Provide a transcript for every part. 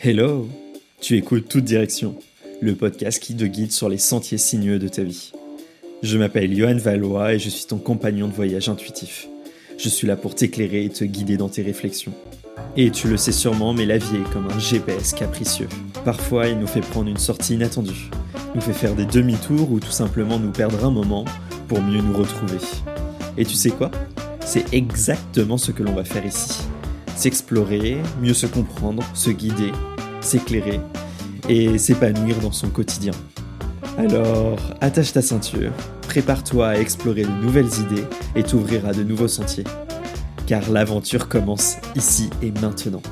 Hello Tu écoutes Toute Direction, le podcast qui te guide sur les sentiers sinueux de ta vie. Je m'appelle Johan Valois et je suis ton compagnon de voyage intuitif. Je suis là pour t'éclairer et te guider dans tes réflexions. Et tu le sais sûrement, mais la vie est comme un GPS capricieux. Parfois, il nous fait prendre une sortie inattendue, nous fait faire des demi-tours ou tout simplement nous perdre un moment pour mieux nous retrouver. Et tu sais quoi? C'est exactement ce que l'on va faire ici s'explorer, mieux se comprendre, se guider, s'éclairer et s'épanouir dans son quotidien. Alors, attache ta ceinture, prépare-toi à explorer de nouvelles idées et t'ouvrir à de nouveaux sentiers. Car l'aventure commence ici et maintenant.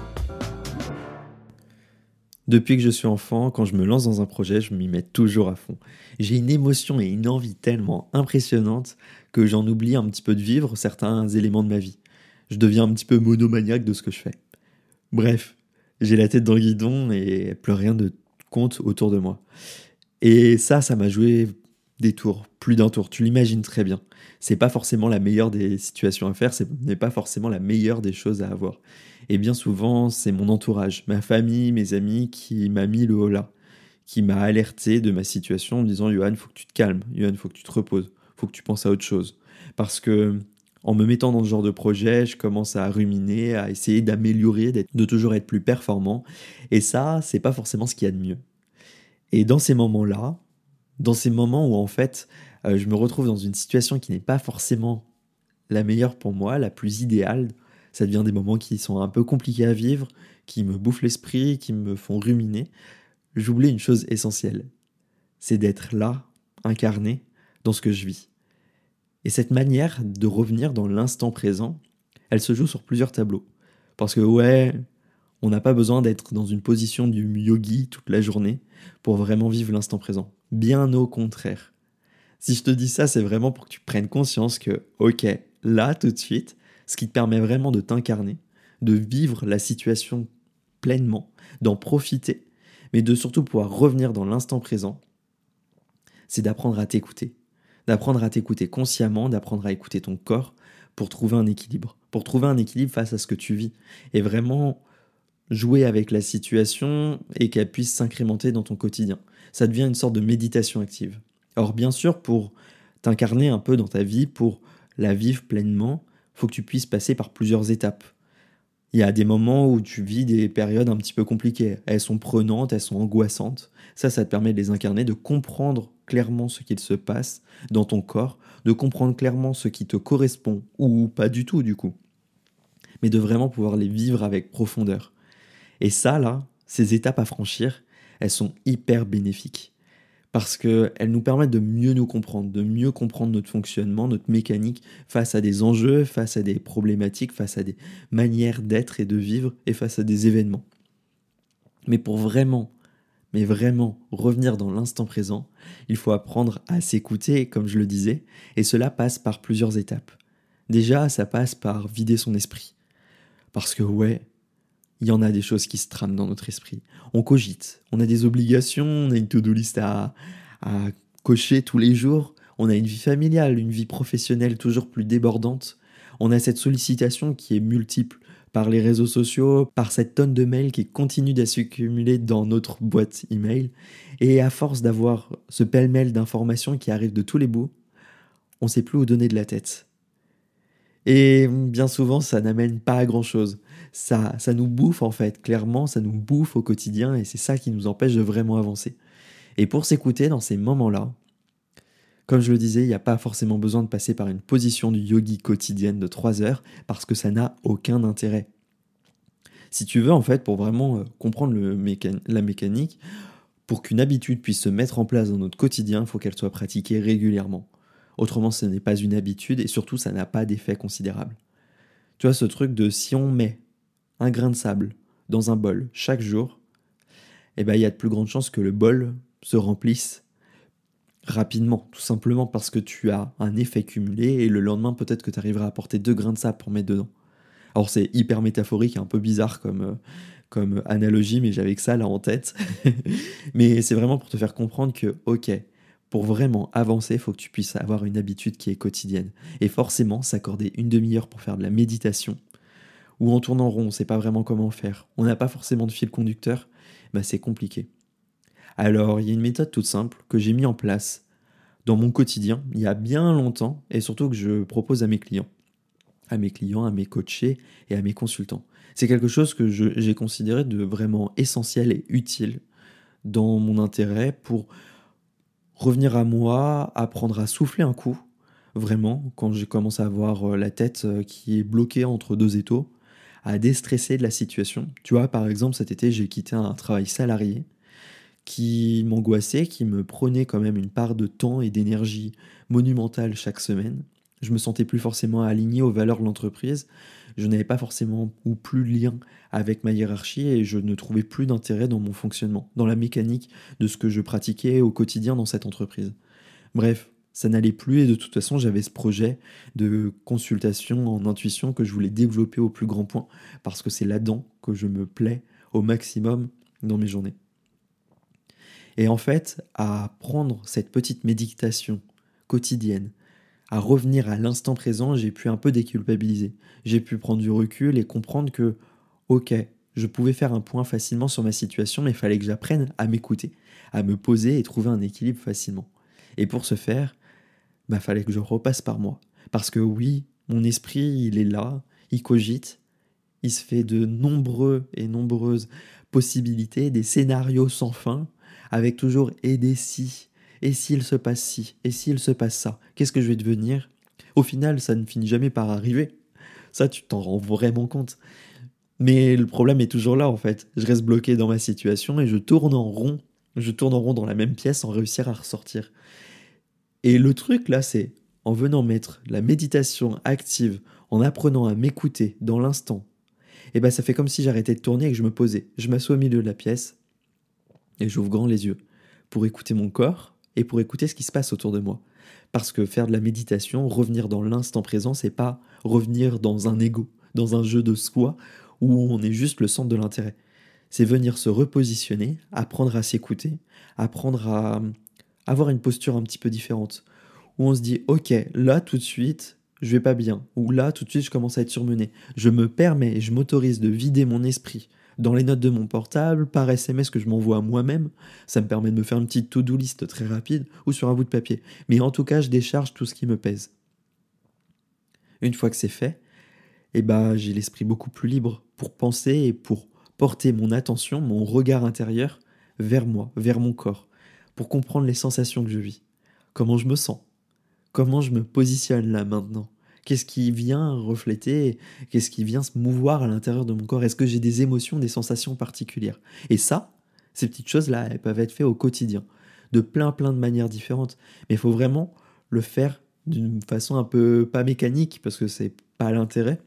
Depuis que je suis enfant, quand je me lance dans un projet, je m'y mets toujours à fond. J'ai une émotion et une envie tellement impressionnantes que j'en oublie un petit peu de vivre certains éléments de ma vie je deviens un petit peu monomaniaque de ce que je fais. Bref, j'ai la tête dans le guidon et plus rien de compte autour de moi. Et ça, ça m'a joué des tours, plus d'un tour. Tu l'imagines très bien. C'est pas forcément la meilleure des situations à faire, ce n'est pas forcément la meilleure des choses à avoir. Et bien souvent, c'est mon entourage, ma famille, mes amis qui m'a mis le haut là, qui m'a alerté de ma situation en me disant Johan, faut que tu te calmes, Johan, faut que tu te reposes, faut que tu penses à autre chose. Parce que en me mettant dans ce genre de projet, je commence à ruminer, à essayer d'améliorer, de toujours être plus performant. Et ça, c'est pas forcément ce qu'il y a de mieux. Et dans ces moments-là, dans ces moments où en fait, euh, je me retrouve dans une situation qui n'est pas forcément la meilleure pour moi, la plus idéale, ça devient des moments qui sont un peu compliqués à vivre, qui me bouffent l'esprit, qui me font ruminer. J'oublie une chose essentielle, c'est d'être là, incarné, dans ce que je vis. Et cette manière de revenir dans l'instant présent, elle se joue sur plusieurs tableaux. Parce que ouais, on n'a pas besoin d'être dans une position du yogi toute la journée pour vraiment vivre l'instant présent. Bien au contraire. Si je te dis ça, c'est vraiment pour que tu prennes conscience que, ok, là, tout de suite, ce qui te permet vraiment de t'incarner, de vivre la situation pleinement, d'en profiter, mais de surtout pouvoir revenir dans l'instant présent, c'est d'apprendre à t'écouter, d'apprendre à t'écouter consciemment, d'apprendre à écouter ton corps pour trouver un équilibre, pour trouver un équilibre face à ce que tu vis et vraiment jouer avec la situation et qu'elle puisse s'incrémenter dans ton quotidien. Ça devient une sorte de méditation active. Or bien sûr, pour t'incarner un peu dans ta vie, pour la vivre pleinement, faut que tu puisses passer par plusieurs étapes. Il y a des moments où tu vis des périodes un petit peu compliquées. Elles sont prenantes, elles sont angoissantes. Ça, ça te permet de les incarner, de comprendre clairement ce qu'il se passe dans ton corps, de comprendre clairement ce qui te correspond ou pas du tout du coup, mais de vraiment pouvoir les vivre avec profondeur. Et ça, là, ces étapes à franchir, elles sont hyper bénéfiques parce qu'elles nous permettent de mieux nous comprendre, de mieux comprendre notre fonctionnement, notre mécanique face à des enjeux, face à des problématiques, face à des manières d'être et de vivre et face à des événements. Mais pour vraiment mais vraiment revenir dans l'instant présent, il faut apprendre à s'écouter, comme je le disais, et cela passe par plusieurs étapes. Déjà, ça passe par vider son esprit. Parce que ouais, il y en a des choses qui se trament dans notre esprit. On cogite, on a des obligations, on a une to-do list à, à cocher tous les jours, on a une vie familiale, une vie professionnelle toujours plus débordante, on a cette sollicitation qui est multiple par les réseaux sociaux, par cette tonne de mails qui continue à s'accumuler dans notre boîte email. Et à force d'avoir ce pêle-mêle d'informations qui arrivent de tous les bouts, on ne sait plus où donner de la tête. Et bien souvent, ça n'amène pas à grand-chose. Ça, ça nous bouffe en fait, clairement, ça nous bouffe au quotidien et c'est ça qui nous empêche de vraiment avancer. Et pour s'écouter dans ces moments-là, comme je le disais, il n'y a pas forcément besoin de passer par une position du yogi quotidienne de 3 heures parce que ça n'a aucun intérêt. Si tu veux, en fait, pour vraiment euh, comprendre la mécanique, pour qu'une habitude puisse se mettre en place dans notre quotidien, il faut qu'elle soit pratiquée régulièrement. Autrement, ce n'est pas une habitude et surtout, ça n'a pas d'effet considérable. Tu vois, ce truc de si on met un grain de sable dans un bol chaque jour, eh ben, il y a de plus grandes chances que le bol se remplisse rapidement, tout simplement parce que tu as un effet cumulé et le lendemain peut-être que tu arriveras à apporter deux grains de sable pour mettre dedans. Alors c'est hyper métaphorique, un peu bizarre comme, euh, comme analogie, mais j'avais que ça là en tête. mais c'est vraiment pour te faire comprendre que, ok, pour vraiment avancer, il faut que tu puisses avoir une habitude qui est quotidienne. Et forcément, s'accorder une demi-heure pour faire de la méditation, ou en tournant rond, on ne sait pas vraiment comment faire, on n'a pas forcément de fil conducteur, bah, c'est compliqué. Alors, il y a une méthode toute simple que j'ai mis en place dans mon quotidien il y a bien longtemps et surtout que je propose à mes clients, à mes clients, à mes coachés et à mes consultants. C'est quelque chose que j'ai considéré de vraiment essentiel et utile dans mon intérêt pour revenir à moi, apprendre à souffler un coup, vraiment, quand j'ai commencé à avoir euh, la tête euh, qui est bloquée entre deux étaux, à déstresser de la situation. Tu vois, par exemple, cet été, j'ai quitté un travail salarié qui m'angoissait, qui me prenait quand même une part de temps et d'énergie monumentale chaque semaine. Je me sentais plus forcément aligné aux valeurs de l'entreprise. Je n'avais pas forcément ou plus de lien avec ma hiérarchie et je ne trouvais plus d'intérêt dans mon fonctionnement, dans la mécanique de ce que je pratiquais au quotidien dans cette entreprise. Bref, ça n'allait plus et de toute façon j'avais ce projet de consultation en intuition que je voulais développer au plus grand point parce que c'est là-dedans que je me plais au maximum dans mes journées. Et en fait, à prendre cette petite méditation quotidienne, à revenir à l'instant présent, j'ai pu un peu déculpabiliser. J'ai pu prendre du recul et comprendre que, ok, je pouvais faire un point facilement sur ma situation, mais il fallait que j'apprenne à m'écouter, à me poser et trouver un équilibre facilement. Et pour ce faire, il bah, fallait que je repasse par moi. Parce que oui, mon esprit, il est là, il cogite, il se fait de nombreux et nombreuses possibilités, des scénarios sans fin, avec toujours et des si, et s'il se passe ci, et s'il se passe ça, qu'est-ce que je vais devenir? Au final, ça ne finit jamais par arriver. Ça, tu t'en rends vraiment compte. Mais le problème est toujours là, en fait. Je reste bloqué dans ma situation et je tourne en rond. Je tourne en rond dans la même pièce sans réussir à ressortir. Et le truc, là, c'est en venant mettre la méditation active, en apprenant à m'écouter dans l'instant, et eh ben ça fait comme si j'arrêtais de tourner et que je me posais. Je m'assois au milieu de la pièce et j'ouvre grand les yeux pour écouter mon corps, et pour écouter ce qui se passe autour de moi. Parce que faire de la méditation, revenir dans l'instant présent, c'est pas revenir dans un ego, dans un jeu de soi où on est juste le centre de l'intérêt. C'est venir se repositionner, apprendre à s'écouter, apprendre à avoir une posture un petit peu différente. Où on se dit, ok, là tout de suite, je vais pas bien. Ou là tout de suite, je commence à être surmené. Je me permets et je m'autorise de vider mon esprit dans les notes de mon portable, par SMS que je m'envoie à moi-même. Ça me permet de me faire une petite to-do list très rapide ou sur un bout de papier. Mais en tout cas, je décharge tout ce qui me pèse. Une fois que c'est fait, eh ben, j'ai l'esprit beaucoup plus libre pour penser et pour porter mon attention, mon regard intérieur vers moi, vers mon corps, pour comprendre les sensations que je vis, comment je me sens, comment je me positionne là maintenant, Qu'est-ce qui vient refléter Qu'est-ce qui vient se mouvoir à l'intérieur de mon corps? Est-ce que j'ai des émotions, des sensations particulières? Et ça, ces petites choses-là, elles peuvent être faites au quotidien, de plein plein de manières différentes. Mais il faut vraiment le faire d'une façon un peu pas mécanique, parce que c'est pas l'intérêt.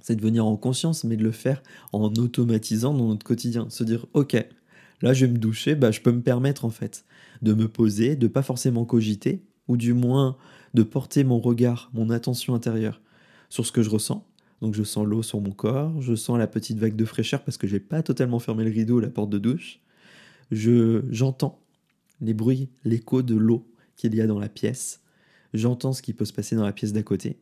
C'est de venir en conscience, mais de le faire en automatisant dans notre quotidien. Se dire, ok, là je vais me doucher, bah, je peux me permettre en fait de me poser, de pas forcément cogiter, ou du moins de porter mon regard, mon attention intérieure sur ce que je ressens. Donc je sens l'eau sur mon corps, je sens la petite vague de fraîcheur parce que j'ai pas totalement fermé le rideau, la porte de douche. Je j'entends les bruits, l'écho de l'eau qu'il y a dans la pièce. J'entends ce qui peut se passer dans la pièce d'à côté.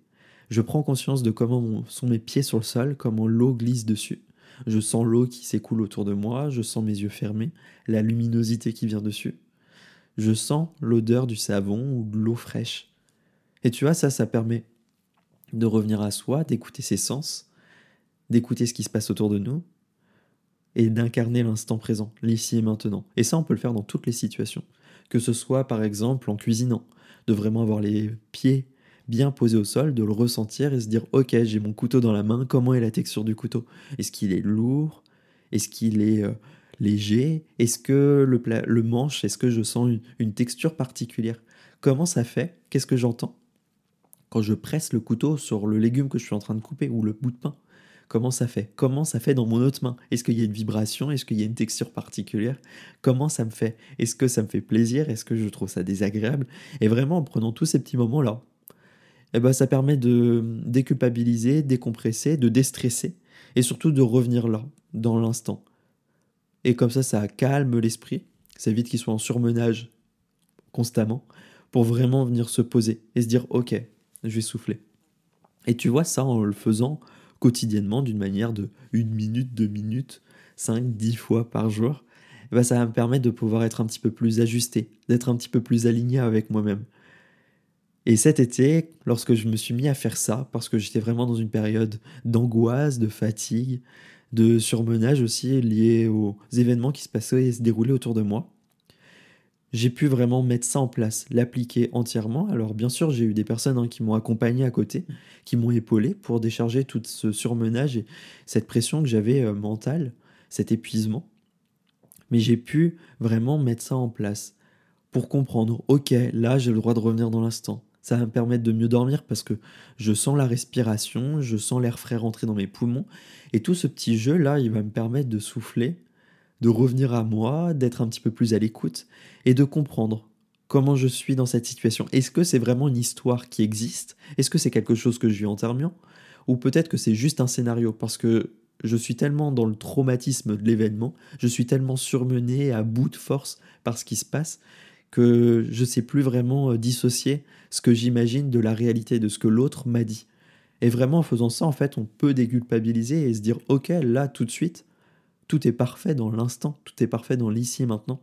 Je prends conscience de comment sont mes pieds sur le sol, comment l'eau glisse dessus. Je sens l'eau qui s'écoule autour de moi, je sens mes yeux fermés, la luminosité qui vient dessus. Je sens l'odeur du savon ou de l'eau fraîche. Et tu vois, ça, ça permet de revenir à soi, d'écouter ses sens, d'écouter ce qui se passe autour de nous et d'incarner l'instant présent, l'ici et maintenant. Et ça, on peut le faire dans toutes les situations. Que ce soit par exemple en cuisinant, de vraiment avoir les pieds bien posés au sol, de le ressentir et se dire ok j'ai mon couteau dans la main, comment est la texture du couteau? Est-ce qu'il est lourd? Est-ce qu'il est, euh, léger? Est-ce que le, manche, est-ce que je sens une texture particulière? Comment ça fait? Qu'est-ce que j'entends? Quand je presse le couteau sur le légume que je suis en train de couper ou le bout de pain. Comment ça fait? Comment ça fait dans mon autre main? Est-ce qu'il y a une vibration? Est-ce qu'il y a une texture particulière? Comment ça me fait? Est-ce que ça me fait plaisir? Est-ce que je trouve ça désagréable? Et vraiment, en prenant tous ces petits moments-là, eh ben, ça permet de déculpabiliser, décompresser, de déstresser et surtout de revenir là, dans l'instant. Et comme ça, ça calme l'esprit, ça évite qu'il soit en surmenage constamment pour vraiment venir se poser et se dire ok, je vais souffler. Et tu vois ça en le faisant quotidiennement d'une manière de une minute, deux minutes, cinq, dix fois par jour. eh ben, ça va me permettre de pouvoir être un petit peu plus ajusté, d'être un petit peu plus aligné avec moi-même. Et cet été, lorsque je me suis mis à faire ça, parce que j'étais vraiment dans une période d'angoisse, de fatigue, de surmenage aussi lié aux événements qui se passaient et se déroulaient autour de moi, j'ai pu vraiment mettre ça en place, l'appliquer entièrement. Alors bien sûr, j'ai eu des personnes hein, qui m'ont accompagné à côté, qui m'ont épaulé pour décharger tout ce surmenage et cette pression que j'avais euh, mentale, cet épuisement. Mais j'ai pu vraiment mettre ça en place pour comprendre, ok, là j'ai le droit de revenir dans l'instant. Ça va me permettre de mieux dormir parce que je sens la respiration, je sens l'air frais rentrer dans mes poumons. Et tout ce petit jeu-là, il va me permettre de souffler, de revenir à moi, d'être un petit peu plus à l'écoute et de comprendre comment je suis dans cette situation. Est-ce que c'est vraiment une histoire qui existe? Est-ce que c'est quelque chose que je vis entièrement Ou peut-être que c'est juste un scénario? Parce que je suis tellement dans le traumatisme de l'événement, je suis tellement surmené à bout de force par ce qui se passe que je sais plus vraiment euh, dissocier ce que j'imagine de la réalité, de ce que l'autre m'a dit. Et vraiment, en faisant ça, en fait, on peut déculpabiliser et se dire, ok, là, tout de suite, tout est parfait dans l'instant, tout est parfait dans l'ici et maintenant.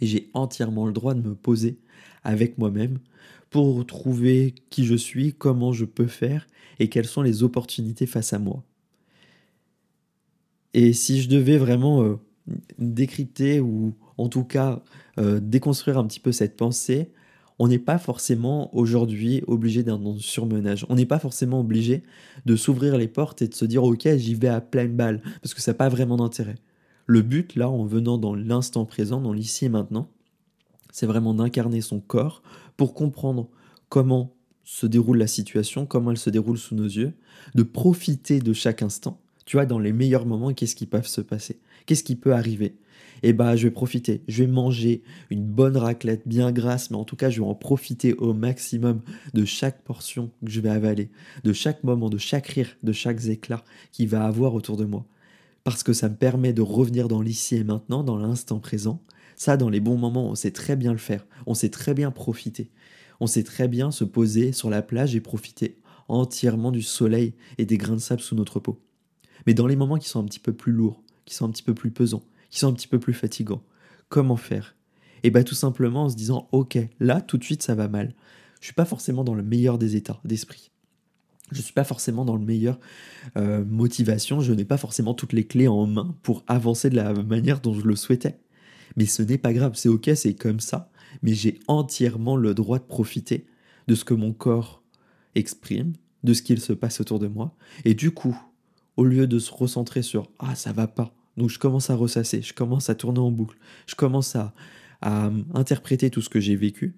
Et j'ai entièrement le droit de me poser avec moi-même pour trouver qui je suis, comment je peux faire et quelles sont les opportunités face à moi. Et si je devais vraiment euh, décrypter ou en tout cas euh, déconstruire un petit peu cette pensée, on n'est pas forcément aujourd'hui obligé d'un surmenage. On n'est pas forcément obligé de s'ouvrir les portes et de se dire ok j'y vais à pleine balle parce que ça n'a pas vraiment d'intérêt. Le but là en venant dans l'instant présent, dans l'ici et maintenant, c'est vraiment d'incarner son corps pour comprendre comment se déroule la situation, comment elle se déroule sous nos yeux, de profiter de chaque instant. Tu vois, dans les meilleurs moments, qu'est-ce qui peut se passer? Qu'est-ce qui peut arriver? Eh bah je vais profiter, je vais manger une bonne raclette bien grasse, mais en tout cas je vais en profiter au maximum de chaque portion que je vais avaler, de chaque moment, de chaque rire, de chaque éclat qu'il va avoir autour de moi. Parce que ça me permet de revenir dans l'ici et maintenant, dans l'instant présent. Ça, dans les bons moments, on sait très bien le faire, on sait très bien profiter. On sait très bien se poser sur la plage et profiter entièrement du soleil et des grains de sable sous notre peau. Mais dans les moments qui sont un petit peu plus lourds, qui sont un petit peu plus pesants, qui sont un petit peu plus fatigants. Comment faire? Et eh bien tout simplement en se disant ok, là tout de suite ça va mal. Je suis pas forcément dans le meilleur des états d'esprit. Je suis pas forcément dans le meilleur euh, motivation, je n'ai pas forcément toutes les clés en main pour avancer de la manière dont je le souhaitais. Mais ce n'est pas grave, c'est ok, c'est comme ça, mais j'ai entièrement le droit de profiter de ce que mon corps exprime, de ce qu'il se passe autour de moi. Et du coup, au lieu de se recentrer sur ah ça va pas, donc je commence à ressasser, je commence à tourner en boucle, je commence à, interpréter tout ce que j'ai vécu.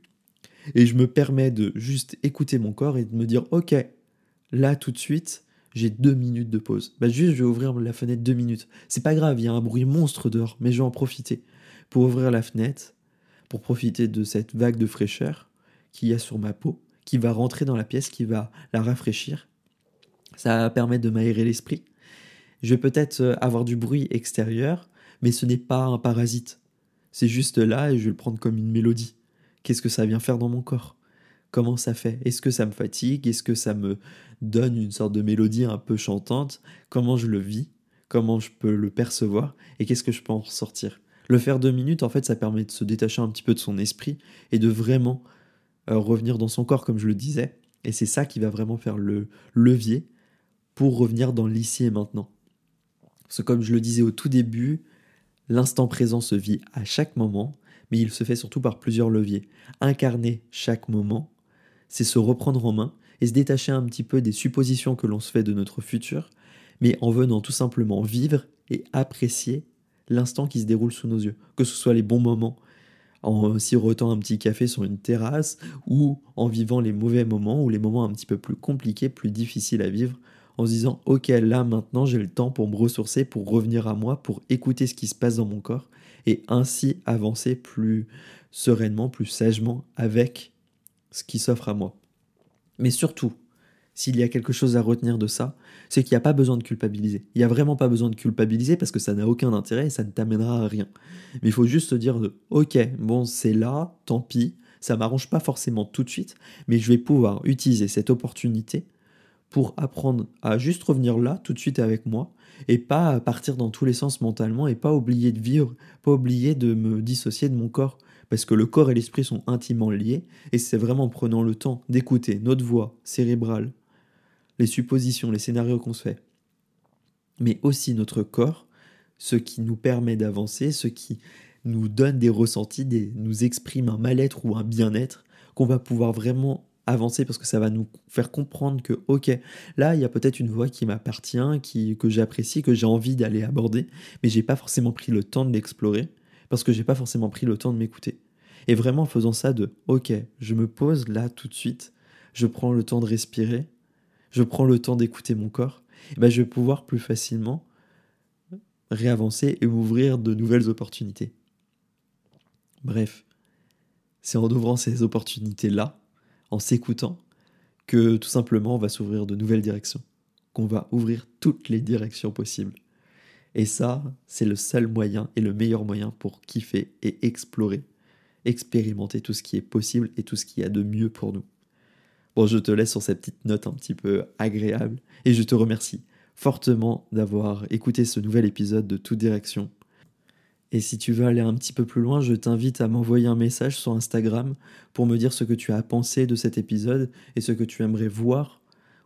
Et je me permets de juste écouter mon corps et de me dire, ok, là tout de suite, j'ai deux minutes de pause. Bah juste, je vais ouvrir la fenêtre deux minutes. C'est pas grave, il y a un bruit monstre dehors, mais je vais en profiter pour ouvrir la fenêtre, pour profiter de cette vague de fraîcheur qu'il y a sur ma peau, qui va rentrer dans la pièce, qui va la rafraîchir. Ça va permettre de m'aérer l'esprit. Je vais peut-être euh, avoir du bruit extérieur, mais ce n'est pas un parasite. C'est juste là et je vais le prendre comme une mélodie. Qu'est-ce que ça vient faire dans mon corps? Comment ça fait? Est-ce que ça me fatigue? Est-ce que ça me donne une sorte de mélodie un peu chantante? Comment je le vis? Comment je peux le percevoir? Et qu'est-ce que je peux en ressortir? Le faire deux minutes, en fait, ça permet de se détacher un petit peu de son esprit et de vraiment euh, revenir dans son corps, comme je le disais. Et c'est ça qui va vraiment faire le levier pour revenir dans l'ici et maintenant. Parce que comme je le disais au tout début, l'instant présent se vit à chaque moment, mais il se fait surtout par plusieurs leviers. Incarner chaque moment, c'est se reprendre en main et se détacher un petit peu des suppositions que l'on se fait de notre futur, mais en venant tout simplement vivre et apprécier l'instant qui se déroule sous nos yeux, que ce soit les bons moments, en sirotant un petit café sur une terrasse, ou en vivant les mauvais moments ou les moments un petit peu plus compliqués, plus difficiles à vivre, en se disant ok là maintenant j'ai le temps pour me ressourcer, pour revenir à moi, pour écouter ce qui se passe dans mon corps et ainsi avancer plus sereinement, plus sagement avec ce qui s'offre à moi. Mais surtout, s'il y a quelque chose à retenir de ça, c'est qu'il n'y a pas besoin de culpabiliser. Il n'y a vraiment pas besoin de culpabiliser parce que ça n'a aucun intérêt et ça ne t'amènera à rien. Mais il faut juste se dire ok, bon c'est là, tant pis, ça m'arrange pas forcément tout de suite, mais je vais pouvoir utiliser cette opportunité pour apprendre à juste revenir là, tout de suite avec moi, et pas partir dans tous les sens mentalement, et pas oublier de vivre, pas oublier de me dissocier de mon corps. Parce que le corps et l'esprit sont intimement liés, et c'est vraiment en prenant le temps d'écouter notre voix cérébrale, les suppositions, les scénarios qu'on se fait, mais aussi notre corps, ce qui nous permet d'avancer, ce qui nous donne des ressentis, nous exprime un mal-être ou un bien-être, qu'on va pouvoir vraiment avancer parce que ça va nous faire comprendre que ok là il y a peut-être une voix qui m'appartient qui que j'apprécie que j'ai envie d'aller aborder mais j'ai pas forcément pris le temps de l'explorer parce que j'ai pas forcément pris le temps de m'écouter. Et vraiment en faisant ça de ok je me pose là tout de suite je prends le temps de respirer je prends le temps d'écouter mon corps et ben je vais pouvoir plus facilement réavancer et ouvrir de nouvelles opportunités. Bref c'est en ouvrant ces opportunités là en s'écoutant, que tout simplement on va s'ouvrir de nouvelles directions, qu'on va ouvrir toutes les directions possibles. Et ça, c'est le seul moyen et le meilleur moyen pour kiffer et explorer, expérimenter tout ce qui est possible et tout ce qu'il y a de mieux pour nous. Bon, je te laisse sur cette petite note un petit peu agréable et je te remercie fortement d'avoir écouté ce nouvel épisode de Toute Direction. Et si tu veux aller un petit peu plus loin, je t'invite à m'envoyer un message sur Instagram pour me dire ce que tu as pensé de cet épisode et ce que tu aimerais voir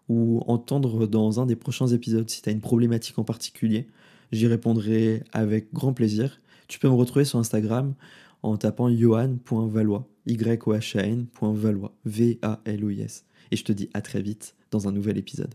ou entendre dans un des prochains épisodes. Si tu as une problématique en particulier, j'y répondrai avec grand plaisir. Tu peux me retrouver sur Instagram en tapant yohan.valois, y o h a n V-A-L-O-I-S. Et je te dis à très vite dans un nouvel épisode.